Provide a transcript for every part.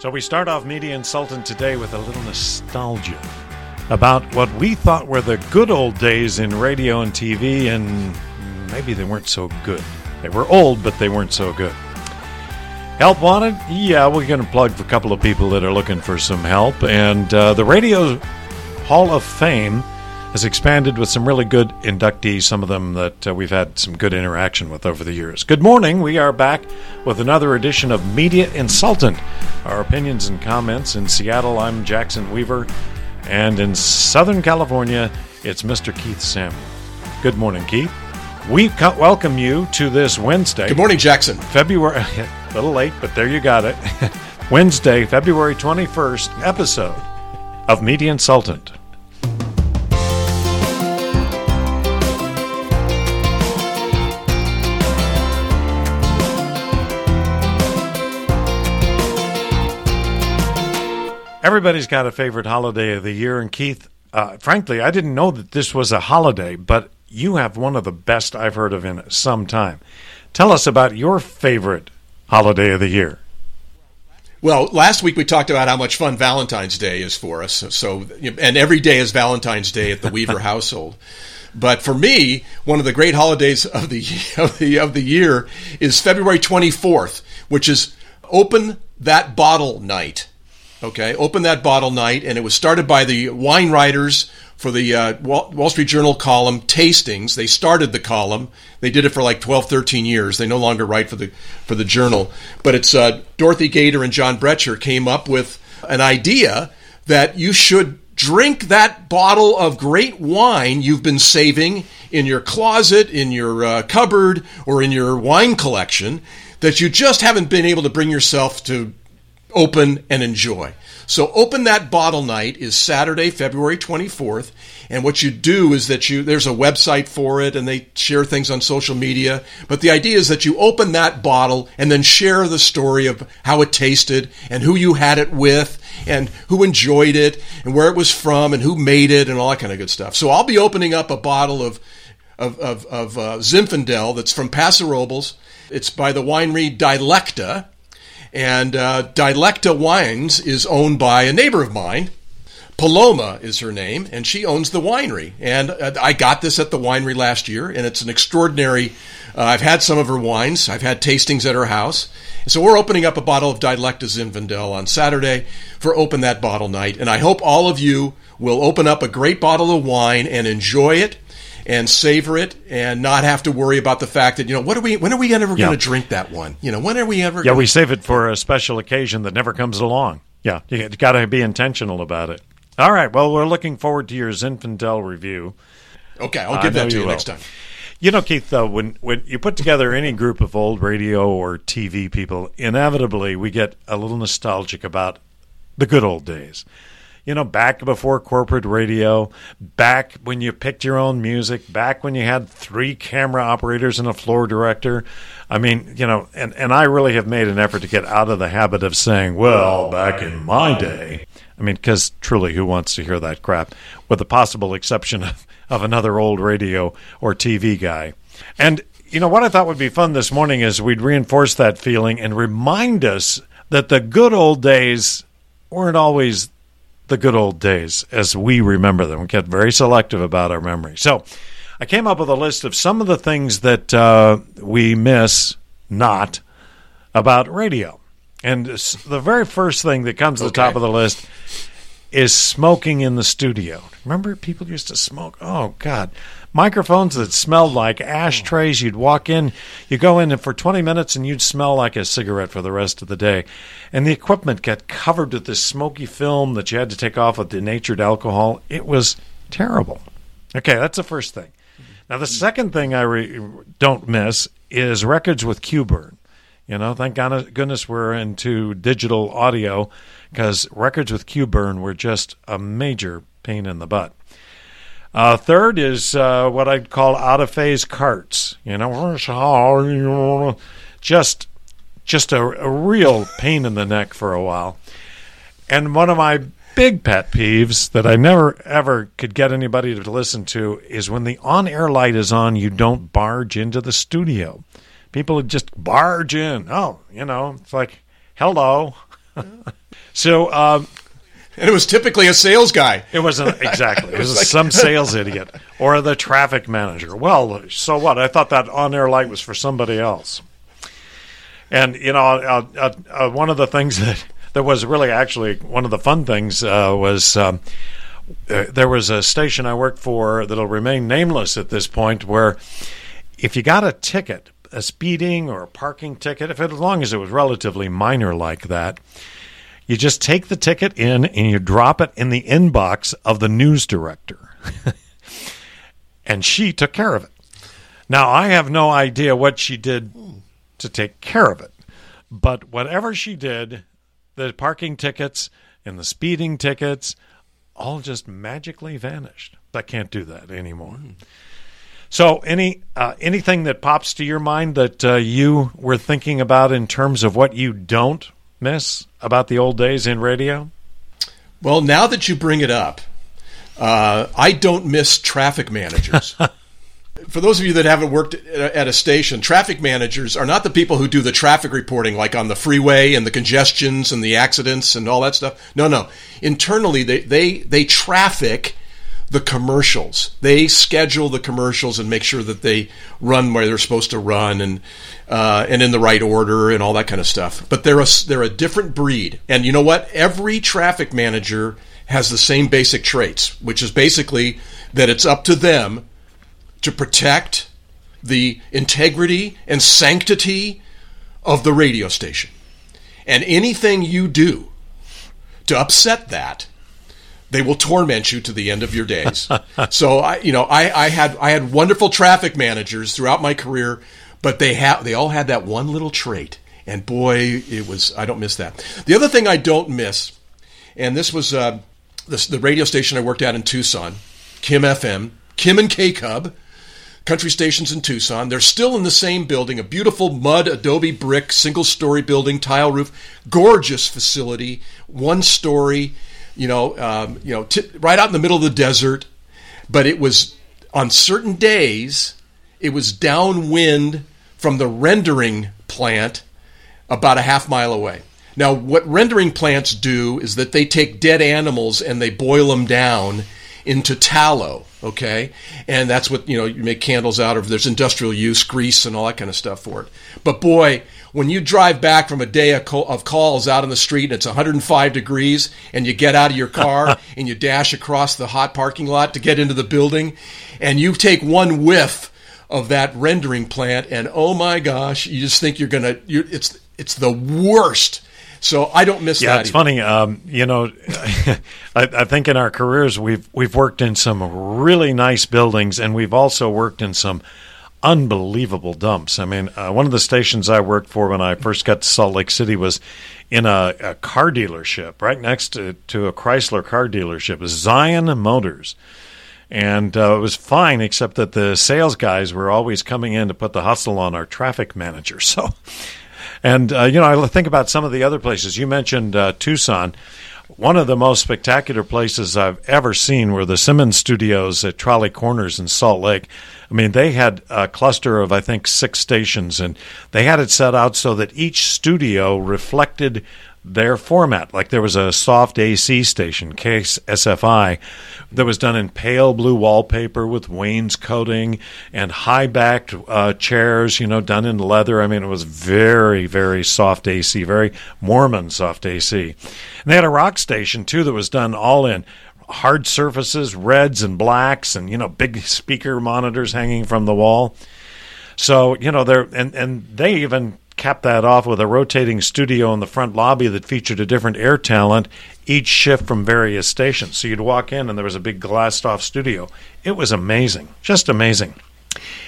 So we start off Media Insultant today with a little nostalgia about what we thought were the good old days in radio and TV, and maybe they weren't so good. They were old, but they weren't so good. Help wanted? Yeah, we're going to plug for a couple of people that are looking for some help. And uh, the Radio Hall of Fame has expanded with some really good inductees, some of them that uh, we've had some good interaction with over the years. Good morning. We are back with another edition of Media Insultant. Our opinions and comments in Seattle, I'm Jackson Weaver. And in Southern California, it's Mr. Keith Samuels. Good morning, Keith. We welcome you to this Wednesday. Good morning, Jackson. February, a little late, but there you got it. Wednesday, February 21st episode of Media Insultant. Everybody's got a favorite holiday of the year, and Keith, uh, frankly, I didn't know that this was a holiday, but you have one of the best I've heard of in some time. Tell us about your favorite holiday of the year. Well, last week we talked about how much fun Valentine's Day is for us. So, and every day is Valentine's Day at the Weaver household. But for me, one of the great holidays of the of the of the year is February 24th, which is open that bottle night. Okay, open that bottle night, and it was started by the wine writers for the uh, Wall Street Journal column Tastings. They started the column. They did it for like 12, 13 years. They no longer write for the for the Journal, but it's uh, Dorothy Gaiter and John Brecher came up with an idea that you should drink that bottle of great wine you've been saving in your closet, in your uh, cupboard, or in your wine collection that you just haven't been able to bring yourself to open and enjoy. So open that bottle night is Saturday, February 24th. And what you do is that you, there's a website for it and they share things on social media. But the idea is that you open that bottle and then share the story of how it tasted and who you had it with and who enjoyed it and where it was from and who made it and all that kind of good stuff. So I'll be opening up a bottle of, of, of, of uh, Zinfandel that's from Paso Robles. It's by the winery Dilecta and uh, Dilecta Wines is owned by a neighbor of mine. Paloma is her name, and she owns the winery. And uh, I got this at the winery last year, and it's an extraordinary. Uh, I've had some of her wines. I've had tastings at her house. So we're opening up a bottle of Dilecta Zinfandel on Saturday for Open That Bottle Night, and I hope all of you will open up a great bottle of wine and enjoy it and savor it and not have to worry about the fact that you know what are we when are we ever yeah. going to drink that one? You know when are we ever yeah gonna... we save it for a special occasion that never comes along. Yeah you got to be intentional about it. All right well we're looking forward to your zinfandel review. Okay i'll give that to you, you next time. You know, Keith, though, when, when you put together any group of old radio or TV people, inevitably we get a little nostalgic about the good old days you know, back before corporate radio, back when you picked your own music, back when you had three camera operators and a floor director. I mean, you know, and, and I really have made an effort to get out of the habit of saying, well, back in my day. I mean, because truly, who wants to hear that crap? With the possible exception of, of another old radio or TV guy. And, you know, what I thought would be fun this morning is we'd reinforce that feeling and remind us that the good old days weren't always the good old days as we remember them. We get very selective about our memory. So I came up with a list of some of the things that uh, we miss not about radio. And the very first thing that comes to the top of the list is smoking in the studio. Remember, people used to smoke? Oh, God microphones that smelled like ashtrays. You'd walk in, you go in for 20 minutes, and you'd smell like a cigarette for the rest of the day. And the equipment got covered with this smoky film that you had to take off with denatured alcohol. It was terrible. Okay, that's the first thing. Now, the second thing I re- don't miss is records with cue burn. You know, thank goodness we're into digital audio because records with cue burn were just a major pain in the butt. Uh, third is uh, what I'd call out of phase carts. You know, just just a, a real pain in the neck for a while. And one of my big pet peeves that I never ever could get anybody to listen to is when the on air light is on, you don't barge into the studio. People just barge in. Oh, you know, it's like, hello. So um, and it was typically a sales guy. It wasn't exactly. It was, like, some sales idiot or the traffic manager. Well, so what? I thought that on-air light was for somebody else. And you know, uh, uh, uh, one of the things that that was really actually one of the fun things uh, was. Um, uh, there was a station I worked for that'll remain nameless at this point, where if you got a ticket, a speeding or a parking ticket, if it, as long as it was relatively minor like that, you just take the ticket in and you drop it in the inbox of the news director. and she took care of it. Now, I have no idea what she did to take care of it, but whatever she did, the parking tickets and the speeding tickets all just magically vanished. I can't do that anymore. So, any uh, anything that pops to your mind that uh, you were thinking about in terms of what you don't miss about the old days in radio? Well, now that you bring it up, uh, I don't miss traffic managers. For those of you that haven't worked at a station, traffic managers are not the people who do the traffic reporting, like on the freeway and the congestions and the accidents and all that stuff. No, no. Internally, they they they traffic the commercials. They schedule the commercials and make sure that they run where they're supposed to run and uh, and in the right order and all that kind of stuff. But they're a they're a different breed. And you know what? Every traffic manager has the same basic traits, which is basically that it's up to them to protect the integrity and sanctity of the radio station. And anything you do to upset that they will torment you to the end of your days. so I, you know, I, I had I had wonderful traffic managers throughout my career, but they have they all had that one little trait, and boy, it was I don't miss that. The other thing I don't miss, and this was uh, this, the radio station I worked at in Tucson, Kim FM, Kim and K Cub. Country stations in Tucson. They're still in the same building, a beautiful mud adobe brick single story building, tile roof, gorgeous facility, one story you know, um, you know, t- right out in the middle of the desert. But it was on certain days, it was downwind from the rendering plant about a half mile away. Now, what rendering plants do is that they take dead animals and they boil them down into tallow, okay? And that's what, you know, you make candles out of. There's industrial use, grease, and all that kind of stuff for it. But boy, when you drive back from a day of calls out on the street and it's 105 degrees and you get out of your car and you dash across the hot parking lot to get into the building and you take one whiff of that rendering plant and oh my gosh you just think you're gonna you it's it's the worst so I don't miss yeah, that. Yeah, it's funny. Um, you know, I, I, think in our careers we've we've worked in some really nice buildings, and we've also worked in some unbelievable dumps. I mean, uh, one of the stations I worked for when I first got to Salt Lake City was in a, a car dealership right next to, to a Chrysler car dealership, Zion Motors. And uh, it was fine, except that the sales guys were always coming in to put the hustle on our traffic manager. So, and uh, you know, I think about some of the other places you mentioned, uh, Tucson. One of the most spectacular places I've ever seen were the Simmons Studios at Trolley Corners in Salt Lake. I mean, they had a cluster of, I think, six stations, and they had it set out so that each studio reflected their format. Like there was a soft AC station, KSFI, that was done in pale blue wallpaper with wainscoting and high backed uh, chairs, you know, done in leather. I mean, it was very, very soft AC, very Mormon soft AC. And they had a rock station, too, that was done all in hard surfaces, reds and blacks, and, you know, big speaker monitors hanging from the wall. So, you know, they're, and, and they even cap that off with a rotating studio in the front lobby that featured a different air talent, each shift from various stations. So you'd walk in and there was a big glassed off studio. It was amazing, just amazing.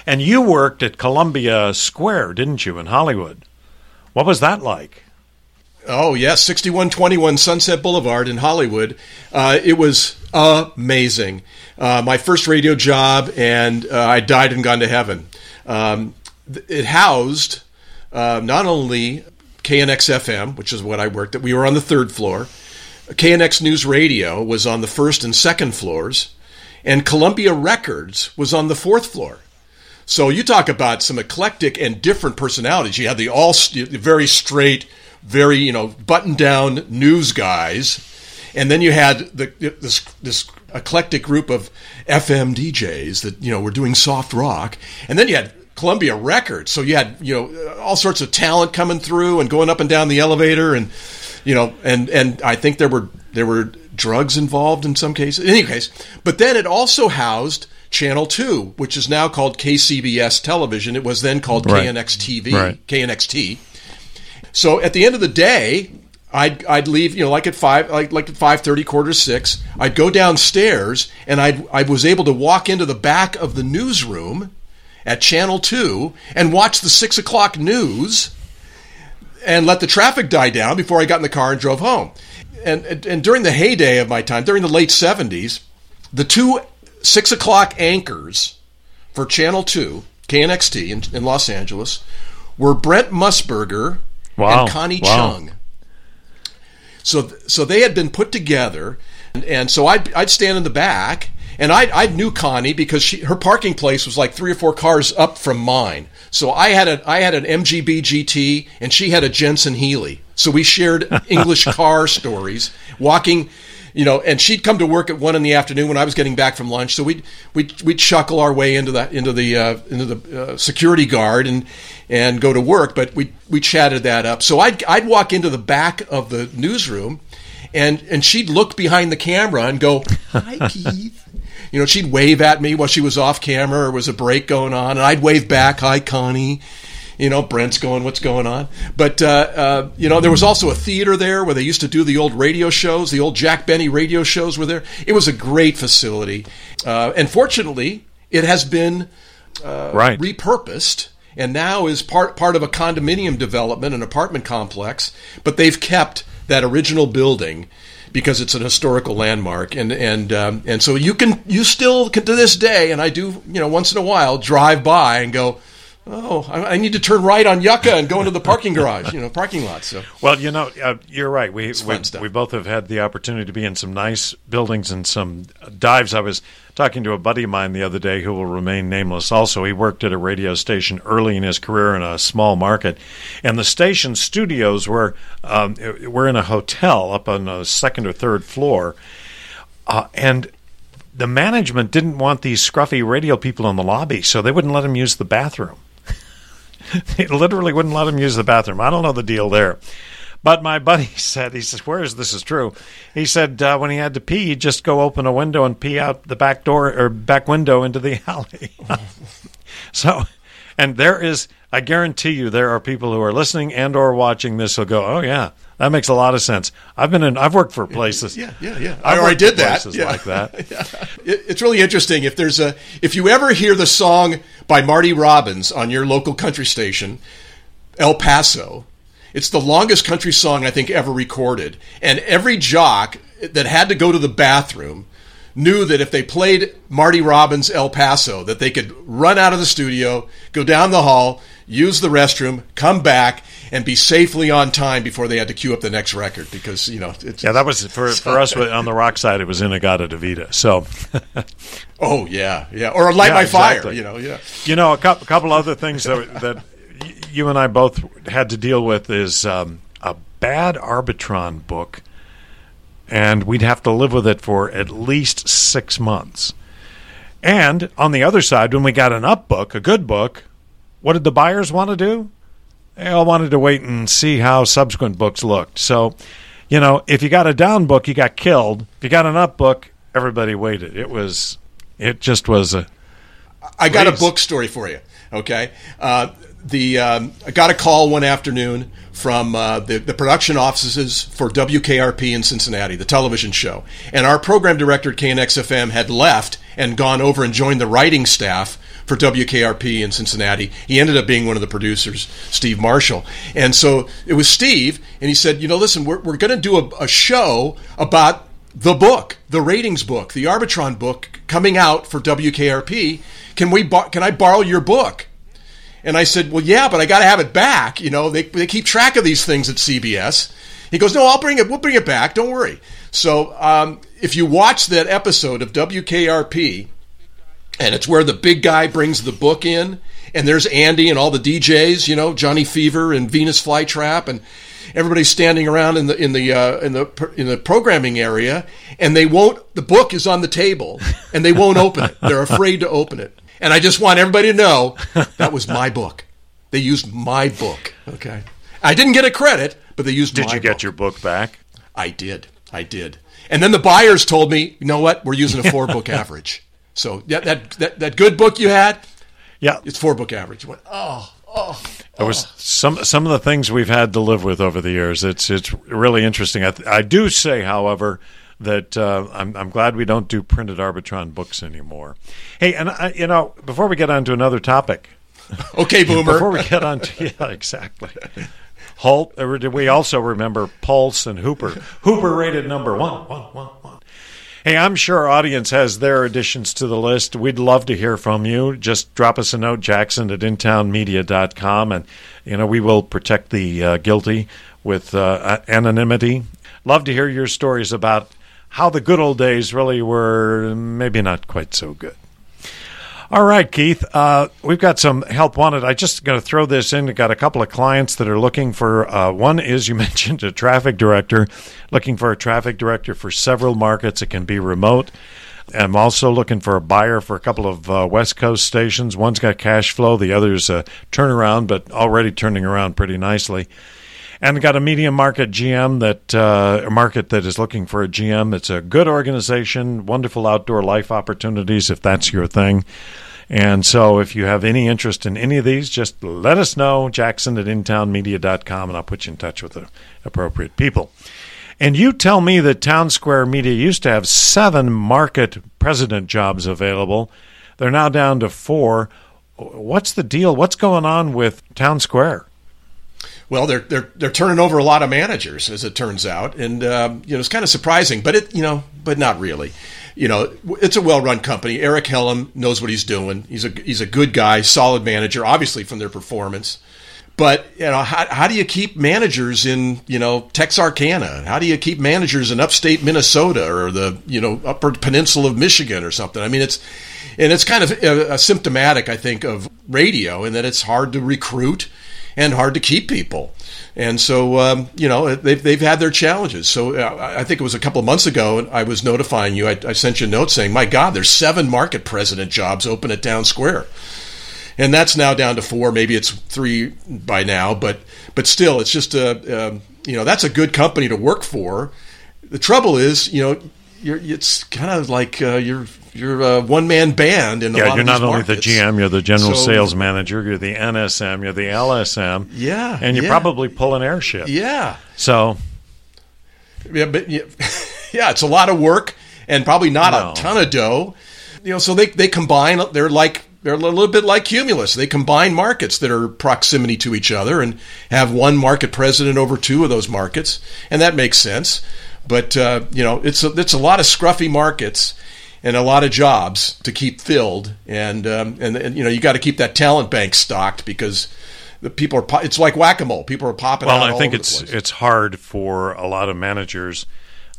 And you worked at Columbia Square, didn't you, in Hollywood? What was that like? Oh, yes, 6121 Sunset Boulevard in Hollywood. Uh, it was amazing. Uh, my first radio job, and uh, I died and gone to heaven. Um, it housed uh, not only KNX FM, which is what I worked at, we were on the third floor. KNX News Radio was on the first and second floors, and Columbia Records was on the fourth floor. So you talk about some eclectic and different personalities. You had the all very straight very you know button down news guys, and then you had the, this this eclectic group of FM DJs that you know were doing soft rock, and then you had Columbia Records. So you had you know all sorts of talent coming through and going up and down the elevator, and you know, and and I think there were there were drugs involved in some cases. In any case, but then it also housed Channel 2, which is now called KCBS Television. It was then called right. KNX TV, right. KNXT. So at the end of the day, I'd, I'd leave, you know, like at five, like, like at five thirty, quarter six. I'd go downstairs, and I I was able to walk into the back of the newsroom at Channel Two and watch the six o'clock news, and let the traffic die down before I got in the car and drove home. And and, and during the heyday of my time, during the late seventies, the two six o'clock anchors for Channel 2, KNXT in, in Los Angeles, were Brent Musburger wow. and Connie wow. Chung. So, so they had been put together, and, and so I'd, I'd stand in the back, and I, I knew Connie because she, her parking place was like three or four cars up from mine. So I had a I had an MGB GT, and she had a Jensen Healey. So we shared English car stories, walking you know, and she'd come to work at one in the afternoon when I was getting back from lunch. So we'd we'd, we'd chuckle our way into the into the uh, into the uh, security guard and and go to work. But we we chatted that up. So I'd I'd walk into the back of the newsroom, and and she'd look behind the camera and go, "Hi, Keith." You know, she'd wave at me while she was off camera or was a break going on, and I'd wave back, "Hi, Connie." you know, Brent's going, what's going on? But, uh, uh, you know, there was also a theater there where they used to do the old radio shows. The old Jack Benny radio shows were there. It was a great facility. Uh, and fortunately, it has been uh, right. repurposed and now is part, part of a condominium development, an apartment complex. But they've kept that original building because it's an historical landmark, and and um, and so you can you still can, to this day, and I do you know once in a while drive by and go, oh, I, I, need to turn right on Yucca and go into the parking garage, you know, parking lot. So, well, you know, uh, you're right. We we, we, both have had the opportunity to be in some nice buildings and some dives. I was talking to a buddy of mine the other day who will remain nameless. Also, he worked at a radio station early in his career in a small market, and the station studios were um, were in a hotel up on the second or third floor, uh, and the management didn't want these scruffy radio people in the lobby, so they wouldn't let them use the bathroom. they literally wouldn't let them use the bathroom. I don't know the deal there. But my buddy said, he says, where is this is true? He said uh, when he had to pee, he'd just go open a window and pee out the back door or back window into the alley. so, and there is, I guarantee you, there are people who are listening and or watching this who'll go, oh yeah, that makes a lot of sense. I've been in. I've worked for places. Yeah, yeah, yeah. I already did that. Yeah. like that. yeah. It's really interesting. If there's a, if you ever hear the song by Marty Robbins on your local country station, El Paso, it's the longest country song I think ever recorded. And every jock that had to go to the bathroom knew that if they played Marty Robbins El Paso, that they could run out of the studio, go down the hall, use the restroom, come back, and be safely on time before they had to queue up the next record because you know. It's Yeah, that was for for us on the rock side. It was In-A-Gadda-Da-Vida. So. oh yeah, yeah, or light yeah, my exactly. fire. You know, yeah. You know, a couple, couple other things that that you and I both had to deal with is um, a bad Arbitron book, and we'd have to live with it for at least six months. And on the other side, when we got an up book, a good book, what did the buyers want to do? They all wanted to wait and see how subsequent books looked. So, you know, if you got a down book, you got killed. If you got an up book, everybody waited. It was, it just was a. I got a book story for you. Okay, uh, the um, I got a call one afternoon from uh, the, the production offices for WKRP in Cincinnati, the television show, and our program director at KNXFM had left and gone over and joined the writing staff for WKRP in Cincinnati. He ended up being one of the producers, Steve Marshall. And so it was Steve, and he said, You know, listen, we're, we're going to do a, a show about the book, the ratings book, the Arbitron book coming out for WKRP. Can we? Can I borrow your book? And I said, Well, yeah, but I got to have it back. You know, they they keep track of these things at CBS. He goes, No, I'll bring it. We'll bring it back. Don't worry. So um, if you watch that episode of WKRP, and it's where the big guy brings the book in and there's Andy and all the DJs, you know, Johnny Fever and Venus Flytrap and everybody's standing around in the in the uh, in the in the programming area, and they won't. The book is on the table, and they won't open it. They're afraid to open it. And I just want everybody to know that was my book. They used my book. Okay, I didn't get a credit, but they used. Did my you get book. your book back? I did. I did. And then the buyers told me, you know what? We're using a four book average. So yeah, that, that that good book you had, Yeah, it's four book average. Went, oh, oh. There was oh. some some of the things we've had to live with over the years. It's it's really interesting. I, I do say, however, that uh, I'm I'm glad we don't do printed Arbitron books anymore. Hey, and I, you know, before we get on to another topic, Okay, boomer. before we get on to yeah, exactly. Halt. Or did we also remember Pulse and Hooper? Hooper rated number one, one, one, one. Hey, I'm sure our audience has their additions to the list. We'd love to hear from you. Just drop us a note, Jackson at intownmedia.com, and you know we will protect the uh, guilty with uh, anonymity. Love to hear your stories about how the good old days really were, maybe not quite so good. All right, Keith. Uh, we've got some help wanted. I just going to throw this in. We've got a couple of clients that are looking for. Uh, one is you mentioned a traffic director, looking for a traffic director for several markets. It can be remote. I'm also looking for a buyer for a couple of uh, West Coast stations. One's got cash flow, the other's a turnaround, but already turning around pretty nicely. And got a medium market GM that uh, market that is looking for a GM. It's a good organization, wonderful outdoor life opportunities if that's your thing. And so, if you have any interest in any of these, just let us know, Jackson at intownmedia.com, and I'll put you in touch with the appropriate people. And you tell me that Town Square Media used to have seven market president jobs available. They're now down to four. What's the deal? What's going on with Town Square? Well, they're they're they're turning over a lot of managers, as it turns out, and um, you know it's kind of surprising, but it you know, but not really. You know, it's a well-run company. Erik Hellum knows what he's doing. He's a he's a good guy, solid manager, obviously from their performance. But you know, how, how do you keep managers in you know Texarkana? How do you keep managers in upstate Minnesota or the you know Upper Peninsula of Michigan or something? I mean, it's and it's kind of uh, symptomatic, I think, of radio, in that it's hard to recruit and hard to keep people. And so, um, you know, they've, they've had their challenges. So uh, I think it was a couple of months ago, I was notifying you, I, I sent you a note saying, my God, there's seven market president jobs open at Town Square. And that's now down to four. Maybe it's three by now, but but still, it's just a um, you know that's a good company to work for. The trouble is, you know, you're it's kind of like uh, you're you're a one man band in a yeah, you're not only markets. the GM, you're the general So- sales manager, you're the NSM, you're the LSM. Yeah, And you yeah. probably pull an air shift. Yeah, So, yeah, but yeah, yeah, it's a lot of work and probably not No. a ton of dough. You know, so they they combine. They're like they're a little bit like Cumulus. They combine markets that are proximity to each other and have one market president over two of those markets, and that makes sense. But uh, you know, it's a, it's a lot of scruffy markets and a lot of jobs to keep filled, and um, and, and you know you got to keep that talent bank stocked because. The people are. po- It's like whack a mole. People are popping well, out. I all think it's it's hard for a lot of managers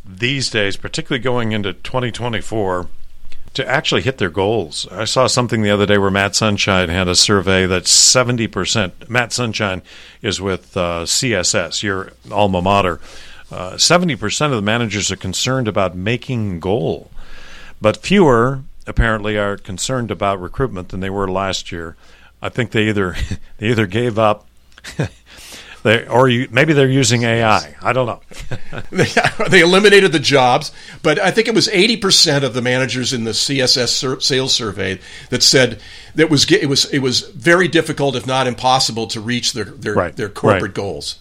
these days, particularly going into 2024, to actually hit their goals. I saw something the other day where Matt Sunshine had a survey that 70%, Matt Sunshine is with uh, CSS, your alma mater. Uh, 70% of the managers are concerned about making goal, but fewer apparently are concerned about recruitment than they were last year. I think they either they either gave up they, or you, maybe they're using AI. I don't know. they, they eliminated the jobs, but I think it was 80% of the managers in the CSS sur- sales survey that said that was it was it was very difficult, if not impossible, to reach their their, Right, their corporate right. goals.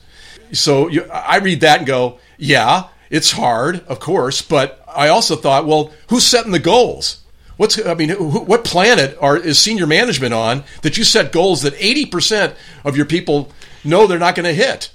So you, I read that and go, yeah, it's hard, of course, but I also thought, well, who's setting the goals? What's I mean, who, what planet are is senior management on that you set goals that 80% of your people know they're not going to hit?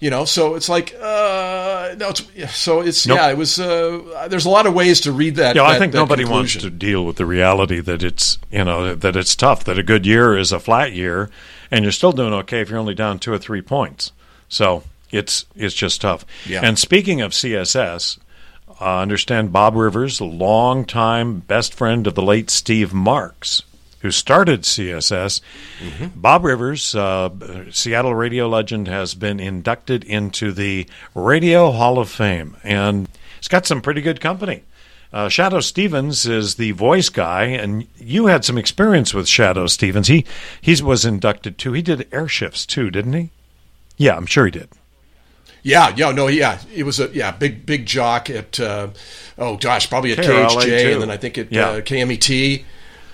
you know so it's like uh no it's so it's Nope. yeah it was uh there's a lot of ways to read that Yeah, I think that nobody wants to deal with the reality that it's you know that it's tough. That a good year is a flat year, and you're still doing okay if you're only down two or three points. So it's it's just tough. Yeah. And speaking of CSS, I understand Bob Rivers, longtime best friend of the late Steve Marks, who started CSS. Mm-hmm. Bob Rivers, uh, Seattle radio legend, has been inducted into the Radio Hall of Fame, and he's got some pretty good company. Uh, Shadoe Stevens is the voice guy, and you had some experience with Shadoe Stevens. He he was inducted too. He did air shifts too, didn't he? Yeah, I'm sure he did. Yeah, yeah, no, yeah, it was a yeah big big jock at uh, oh gosh, probably at KHJ, too. and then I think at yeah. uh, KMET.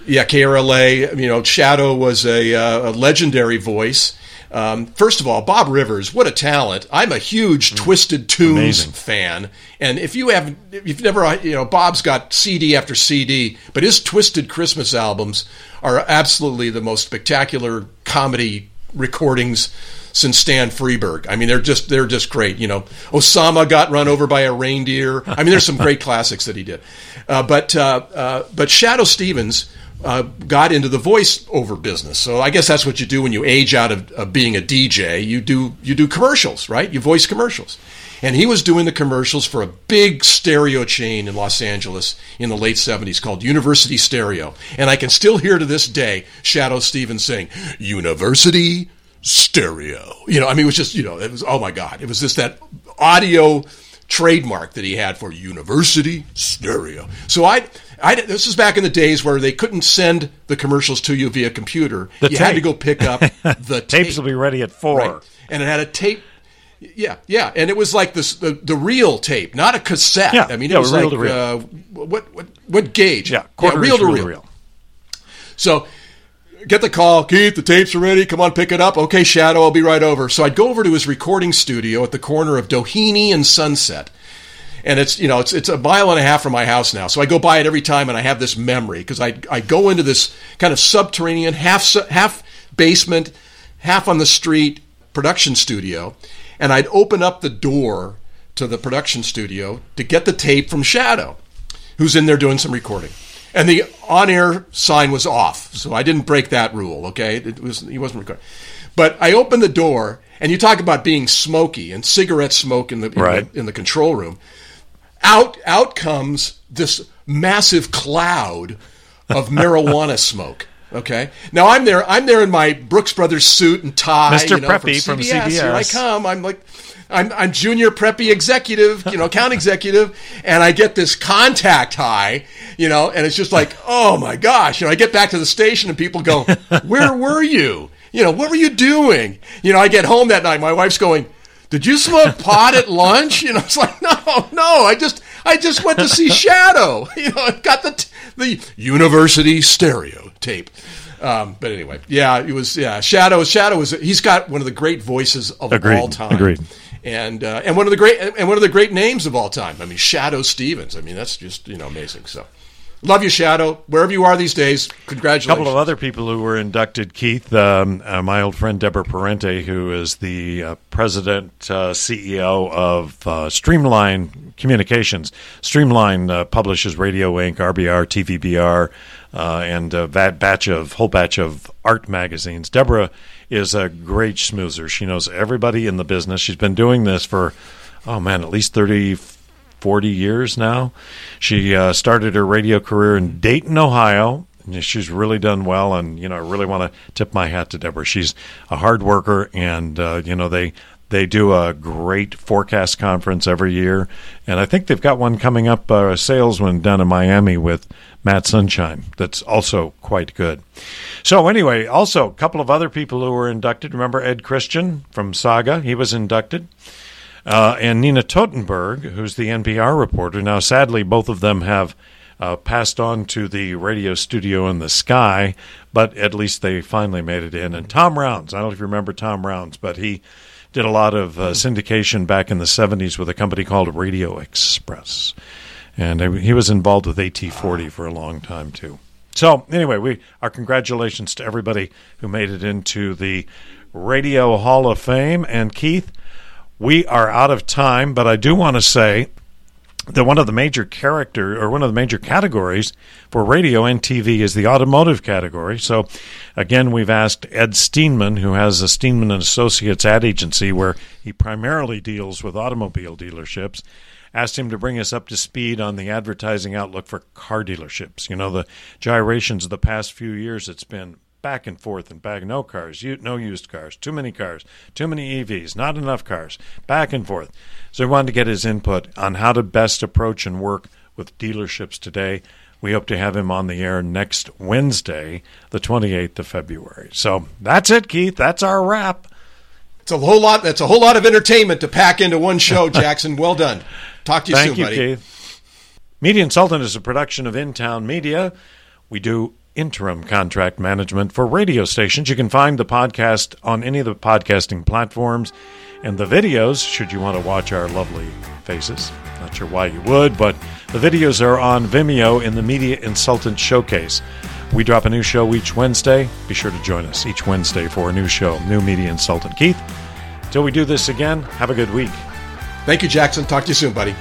Yeah, KRLA. You know, Shadoe was a, uh, a legendary voice. Um, first of all, Bob Rivers, what a talent! I'm a huge mm. Twisted Tunes Amazing. fan, and if you have, if you've never, you know, Bob's got CD after CD, but his Twisted Christmas albums are absolutely the most spectacular comedy recordings since Stan Freberg. I mean, they're just they're just great. You know, Osama got run over by a reindeer. I mean, there's some great classics that he did. Uh, but uh, uh, but Shadoe Stevens. Uh, got into the voiceover business, so I guess that's what you do when you age out of, of being a DJ. You do you do commercials, right? You voice commercials, and he was doing the commercials for a big stereo chain in Los Angeles in the late 70s called University Stereo. And I can still hear to this day Shadoe Stevens saying, University stereo. You know, I mean, it was just, you know, it was, oh my God. It was just that audio trademark that he had for university stereo. So I, I, this is back in the days where they couldn't send the commercials to you via computer. The you tape. had to go pick up the tape. tapes will be ready at four, right. and it had a tape. Yeah, yeah, and it was like this the, the real tape, not a cassette. Yeah, I mean, yeah, it was like uh, what what what gauge? Yeah, yeah reel to reel. reel. So get the call. Keith, the tapes are ready. Come on, pick it up. Okay, Shadoe, I'll be right over. So I'd go over to his recording studio at the corner of Doheny and Sunset. And it's you know it's it's a mile and a half from my house now, so I go by it every time, and I have this memory because I I go into this kind of subterranean half half basement, half on the street production studio, and I'd open up the door to the production studio to get the tape from Shadoe, who's in there doing some recording and the on-air sign was off, so I didn't break that rule. Okay, it was he wasn't recording, but I opened the door, and you talk about being smoky and cigarette smoke in the, in, right. the in the control room. Out out comes this massive cloud of marijuana smoke. Okay. Now I'm there. I'm there in my Brooks Brothers suit and tie. Mr. You know, Preppy from CBS. From CBS. Here I come. I'm like, I'm, I'm junior preppy executive, you know, account executive, and I get this contact high, you know, and it's just like, oh my gosh, you know, I get back to the station and people go, where were you? You know, what were you doing? You know, I get home that night, my wife's going, did you smoke pot at lunch? You know, it's like, no, no, I just, I just went to see Shadoe. You know, I got the, t- the university stereo tape. Um, but anyway, yeah, it was yeah. Shadoe, Shadoe was he's got one of the great voices of Agreed. all time. Agreed and uh, and one of the great and one of the great names of all time. I mean, Shadoe Stevens. I mean, that's just you know amazing. So. Love you, Shadoe. Wherever you are these days, congratulations. A couple of other people who were inducted, Keith, um, uh, my old friend Deborah Parenti, who is the uh, president, uh, CEO of uh, Streamline Communications. Streamline uh, publishes Radio Ink, RBR, TVBR, uh, and a batch of whole batch of art magazines. Deborah is a great schmoozer. She knows everybody in the business. She's been doing this for, oh man, at least 30, 40 years now. She uh, started her radio career in Dayton, Ohio. She's really done well, and you know, I really want to tip my hat to Deborah. She's a hard worker, and uh, you know, they they do a great forecast conference every year, and I think they've got one coming up, uh, a sales one down in Miami with Matt Sunshine. That's also quite good. So anyway, also a couple of other people who were inducted. Remember Ed Christian from Saga? He was inducted. Uh, and Nina Totenberg, who's the NPR reporter. Now, sadly, both of them have uh, passed on to the radio studio in the sky, but at least they finally made it in. And Tom Rounds, I don't know if you remember Tom Rounds, but he did a lot of uh, syndication back in the 70s with a company called Radio Express and he was involved with AT40 for a long time too. So anyway, we our congratulations to everybody who made it into the Radio Hall of Fame. And Keith, we are out of time, but I do want to say that one of the major character or one of the major categories for radio and TV is the automotive category. So, again, we've asked Ed Steenman, who has a Steenman and Associates ad agency where he primarily deals with automobile dealerships. Asked him to bring us up to speed on the advertising outlook for car dealerships. You know, the gyrations of the past few years, it's been back and forth and back. No cars, no used cars, too many cars, too many EVs, not enough cars, back and forth. So we wanted to get his input on how to best approach and work with dealerships today. We hope to have him on the air next Wednesday, the 28th of February. So that's it, Keith. That's our wrap. It's a whole lot. That's a whole lot of entertainment to pack into one show, Jackson. well done. Talk to you Thank soon, you, buddy. Keith. Media Insultant is a production of In Town Media. We do interim contract management for radio stations. You can find the podcast on any of the podcasting platforms. And the videos, should you want to watch our lovely faces, not sure why you would, but the videos are on Vimeo in the Media Insultant Showcase. We drop a new show each Wednesday. Be sure to join us each Wednesday for a new show, New Media Insultant. Keith, till we do this again, have a good week. Thank you, Jackson. Talk to you soon, buddy.